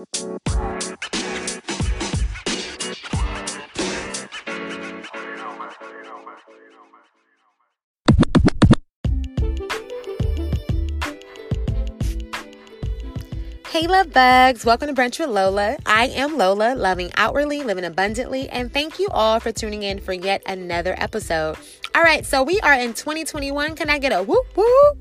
Música Hey, love bugs. Welcome to Brunch with Lola. I am Lola, loving outwardly, living abundantly, and thank you all for tuning in for yet another episode. All right, so we are in 2021. Can I get a whoop whoop?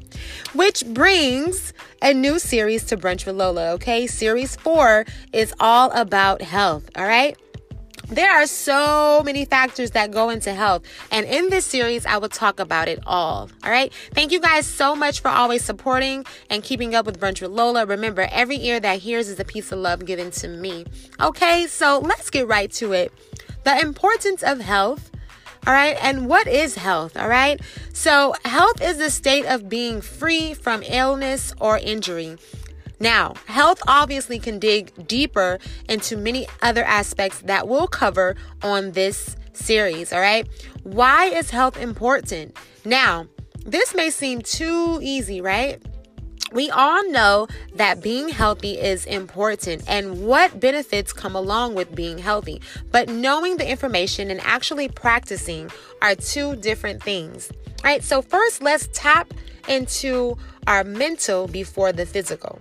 Which brings a new series to Brunch with Lola, okay? Series four is all about health, all right? There are so many factors that go into health. And in this series, I will talk about it all. All right. Thank you guys so much for always supporting and keeping up with Brunch with Lola. Remember, every ear that hears is a piece of love given to me. Okay. So let's get right to it. The importance of health. All right. And what is health? All right. So, health is the state of being free from illness or injury. Now, health obviously can dig deeper into many other aspects that we'll cover on this series, all right? Why is health important? Now, this may seem too easy, right? We all know that being healthy is important and what benefits come along with being healthy. But knowing the information and actually practicing are two different things. All right, so first let's tap into our mental before the physical.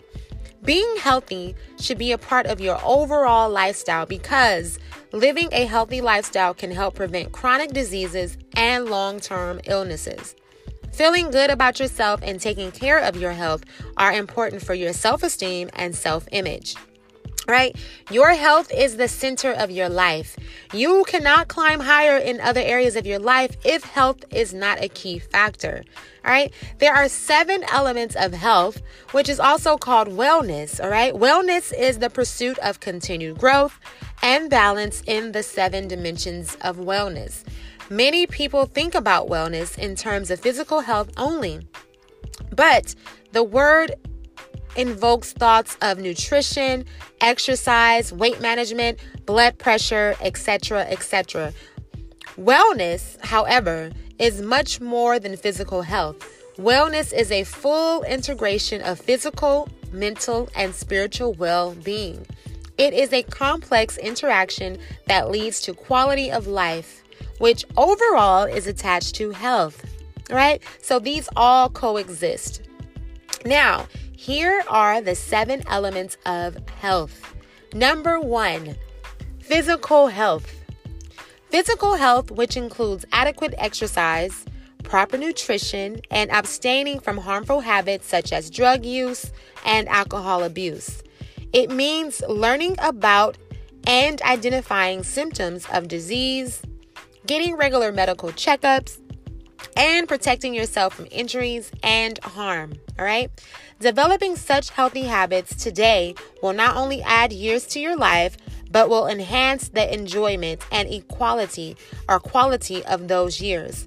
Being healthy should be a part of your overall lifestyle because living a healthy lifestyle can help prevent chronic diseases and long term illnesses. Feeling good about yourself and taking care of your health are important for your self esteem and self image right? Your health is the center of your life. You cannot climb higher in other areas of your life if health is not a key factor. All right. There are seven elements of health, which is also called wellness. All right. Wellness is the pursuit of continued growth and balance in the seven dimensions of wellness. Many people think about wellness in terms of physical health only, but the word invokes thoughts of nutrition, exercise, weight management, blood pressure, etc., etc. Wellness, however, is much more than physical health. Wellness is a full integration of physical, mental, and spiritual well being. It is a complex interaction that leads to quality of life, which overall is attached to health, right? So these all coexist. Now, here are the seven elements of health. Number one, physical health. Physical health, which includes adequate exercise, proper nutrition, and abstaining from harmful habits such as drug use and alcohol abuse. It means learning about and identifying symptoms of disease, getting regular medical checkups, and protecting yourself from injuries and harm. All right. Developing such healthy habits today will not only add years to your life, but will enhance the enjoyment and equality or quality of those years.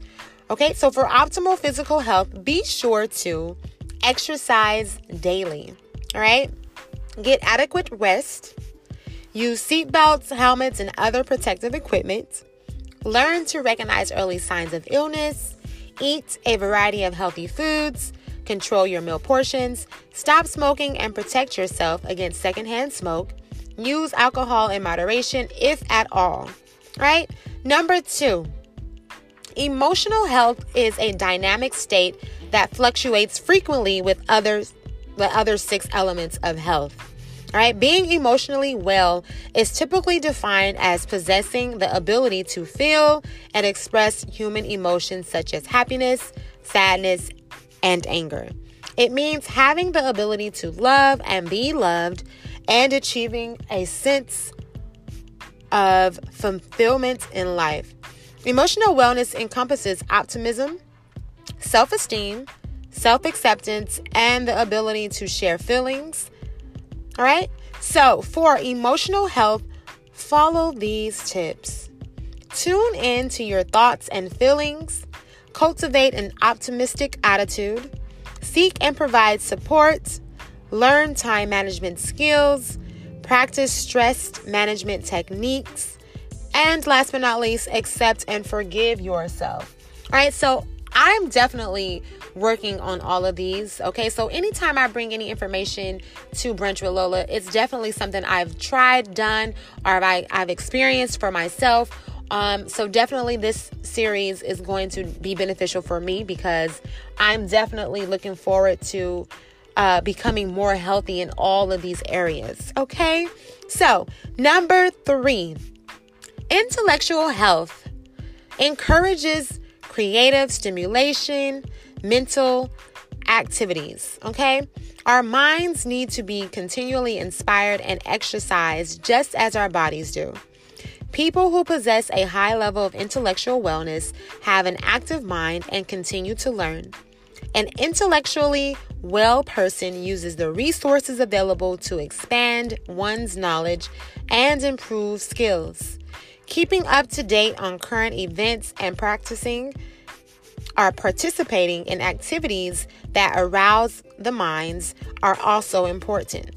Okay, so for optimal physical health, be sure to exercise daily. All right, get adequate rest, use seatbelts, helmets, and other protective equipment, learn to recognize early signs of illness, eat a variety of healthy foods Control your meal portions. Stop smoking and protect yourself against secondhand smoke. Use alcohol in moderation, if at all. Right? Number two, emotional health is a dynamic state that fluctuates frequently with others the other six elements of health. All right, being emotionally well is typically defined as possessing the ability to feel and express human emotions such as happiness, sadness, and anger. It means having the ability to love and be loved and achieving a sense of fulfillment in life. Emotional wellness encompasses optimism, self esteem, self acceptance, and the ability to share feelings. All right? So, for emotional health, follow these tips. Tune in to your thoughts and feelings. Cultivate an optimistic attitude. Seek and provide support. Learn time management skills. Practice stress management techniques. And last but not least, accept and forgive yourself. All right, so I'm definitely working on all of these. Okay, so anytime I bring any information to Brunch with Lola, it's definitely something I've tried, done, or I, I've experienced for myself. Um, so definitely this series is going to be beneficial for me because I'm definitely looking forward to uh, becoming more healthy in all of these areas. Okay, so number three, intellectual health encourages creative stimulation, mental activities. Okay, our minds need to be continually inspired and exercised just as our bodies do. People who possess a high level of intellectual wellness have an active mind and continue to learn. An intellectually well person uses the resources available to expand one's knowledge and improve skills. Keeping up to date on current events and practicing are participating in activities that arouse the minds are also important.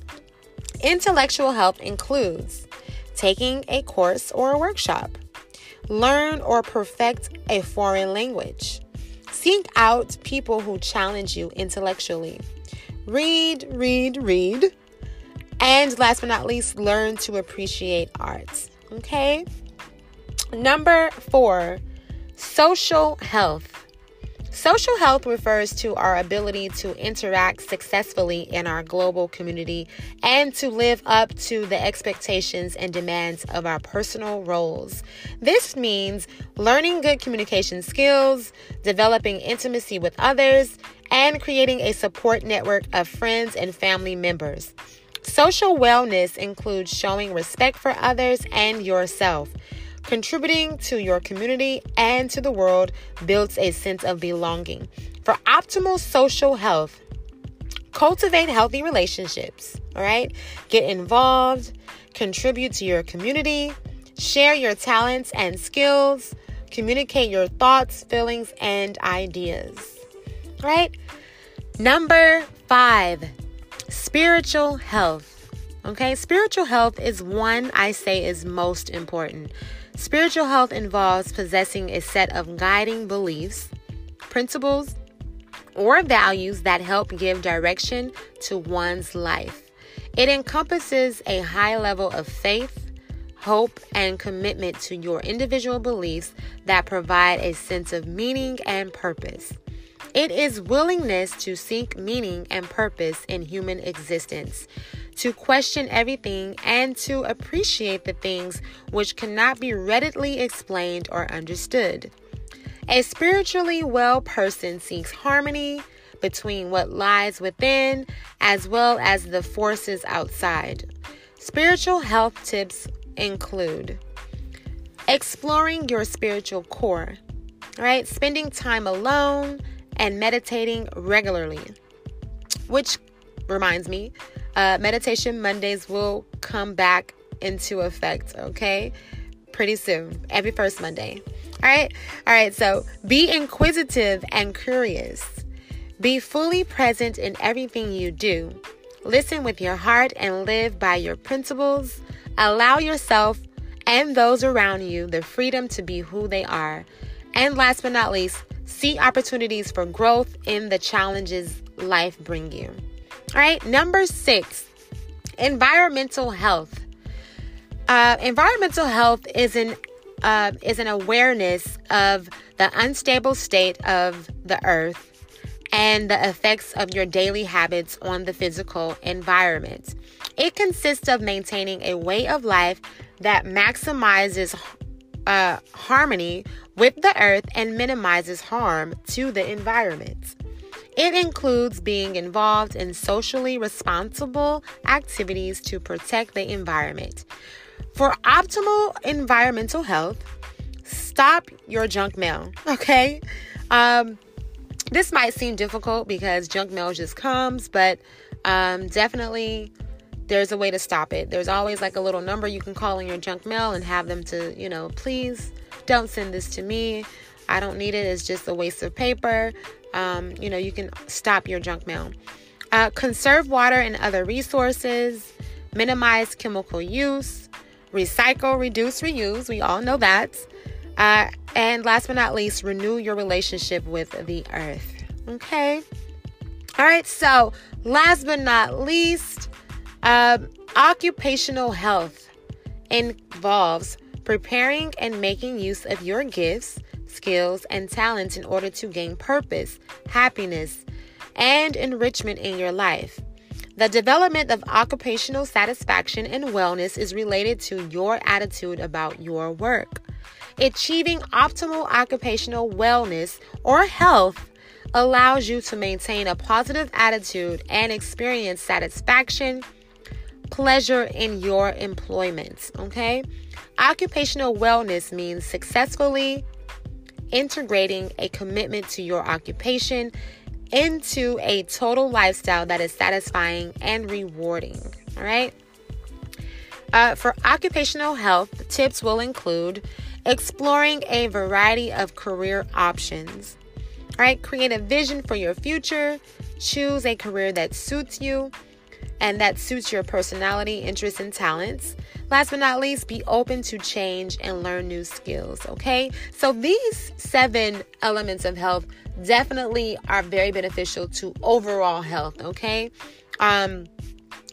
Intellectual health includes taking a course or a workshop, learn or perfect a foreign language, seek out people who challenge you intellectually, read, read, read, and last but not least, learn to appreciate art. Okay? Number four, social health. Social health refers to our ability to interact successfully in our global community and to live up to the expectations and demands of our personal roles. This means learning good communication skills, developing intimacy with others, and creating a support network of friends and family members. Social wellness includes showing respect for others and yourself. Contributing to your community and to the world builds a sense of belonging. For optimal social health, cultivate healthy relationships, all right? Get involved, contribute to your community, share your talents and skills, communicate your thoughts, feelings, and ideas, all right? Number five, spiritual health. Okay, spiritual health is one I say is most important. Spiritual health involves possessing a set of guiding beliefs, principles, or values that help give direction to one's life. It encompasses a high level of faith, hope, and commitment to your individual beliefs that provide a sense of meaning and purpose. It is willingness to seek meaning and purpose in human existence to question everything, and to appreciate the things which cannot be readily explained or understood. A spiritually well person seeks harmony between what lies within as well as the forces outside. Spiritual health tips include exploring your spiritual core, right? Spending time alone and meditating regularly, which reminds me, uh, Meditation Mondays will come back into effect, okay? Pretty soon, every first Monday. All right? All right, so be inquisitive and curious. Be fully present in everything you do. Listen with your heart and live by your principles. Allow yourself and those around you the freedom to be who they are. And last but not least, see opportunities for growth in the challenges life bring you. All right, number six, environmental health. Uh, environmental health is an uh, is an awareness of the unstable state of the earth and the effects of your daily habits on the physical environment. It consists of maintaining a way of life that maximizes uh, harmony with the earth and minimizes harm to the environment. It includes being involved in socially responsible activities to protect the environment. For optimal environmental health, stop your junk mail, okay? Um, this might seem difficult because junk mail just comes, but um, definitely there's a way to stop it. There's always like a little number you can call in your junk mail and have them to, you know, please don't send this to me. I don't need it. It's just a waste of paper um, you know, you can stop your junk mail. Uh, conserve water and other resources, minimize chemical use, recycle, reduce, reuse. We all know that. Uh, and last but not least, renew your relationship with the earth. Okay. All right. So, last but not least, um, occupational health involves preparing and making use of your gifts, skills, and talents in order to gain purpose, happiness, and enrichment in your life. The development of occupational satisfaction and wellness is related to your attitude about your work. Achieving optimal occupational wellness or health allows you to maintain a positive attitude and experience satisfaction, pleasure in your employment. Okay? Occupational wellness means successfully integrating a commitment to your occupation into a total lifestyle that is satisfying and rewarding. All right. Uh, for occupational health, tips will include exploring a variety of career options. All right, create a vision for your future, choose a career that suits you and that suits your personality, interests, and talents. Last but not least, be open to change and learn new skills. Okay, so these seven elements of health definitely are very beneficial to overall health. Okay, um,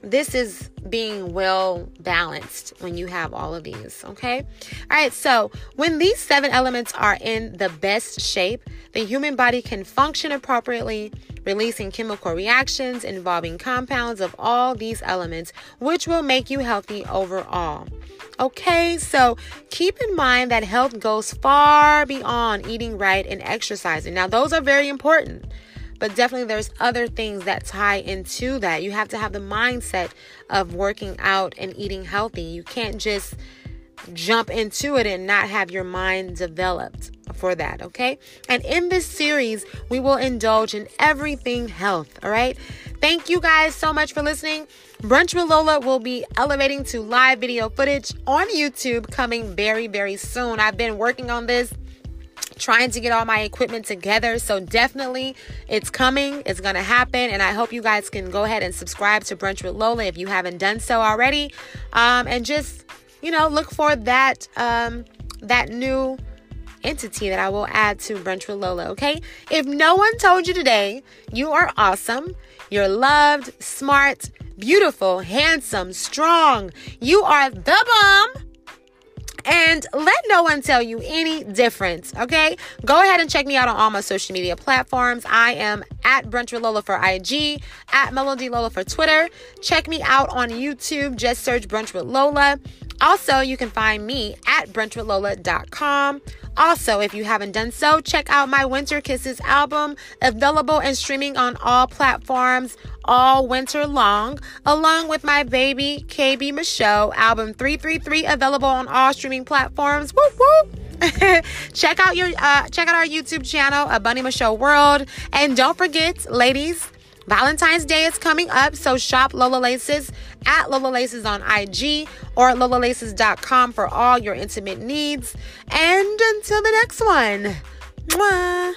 this is being well balanced when you have all of these. Okay, all right. So when these seven elements are in the best shape, the human body can function appropriately releasing chemical reactions involving compounds of all these elements, which will make you healthy overall. Okay, so keep in mind that health goes far beyond eating right and exercising. Now, those are very important, but definitely there's other things that tie into that. You have to have the mindset of working out and eating healthy. You can't just jump into it and not have your mind developed for that, okay? And in this series, we will indulge in everything health, all right? Thank you guys so much for listening. Brunch with Lola will be elevating to live video footage on YouTube coming very, very soon. I've been working on this trying to get all my equipment together. So definitely it's coming. It's to happen. And I hope you guys can go ahead and subscribe to Brunch with Lola if you haven't done so already. Um, and just, you know, look for that, um, that new entity that I will add to Brunch with Lola, okay? If no one told you today, you are awesome, you're loved, smart, beautiful, handsome, strong, you are the bomb. And let no one tell you any different, okay? Go ahead and check me out on all my social media platforms. I am at Brunch with Lola for IG, at Melody Lola for Twitter. Check me out on YouTube. Just search Brunch with Lola. Also, you can find me at brunchwithlola.com. Also, if you haven't done so, check out my Winter Kisses album, available and streaming on all platforms all winter long, along with my baby KB Michelle album 333, available on all streaming platforms. Whoop whoop. check out your uh, check out our YouTube channel, A Bunny Michelle World, and don't forget, ladies Valentine's Day is coming up, so shop Lola Laces at Lola Laces on IG or lolalaces.com for all your intimate needs. And until the next one, mwah.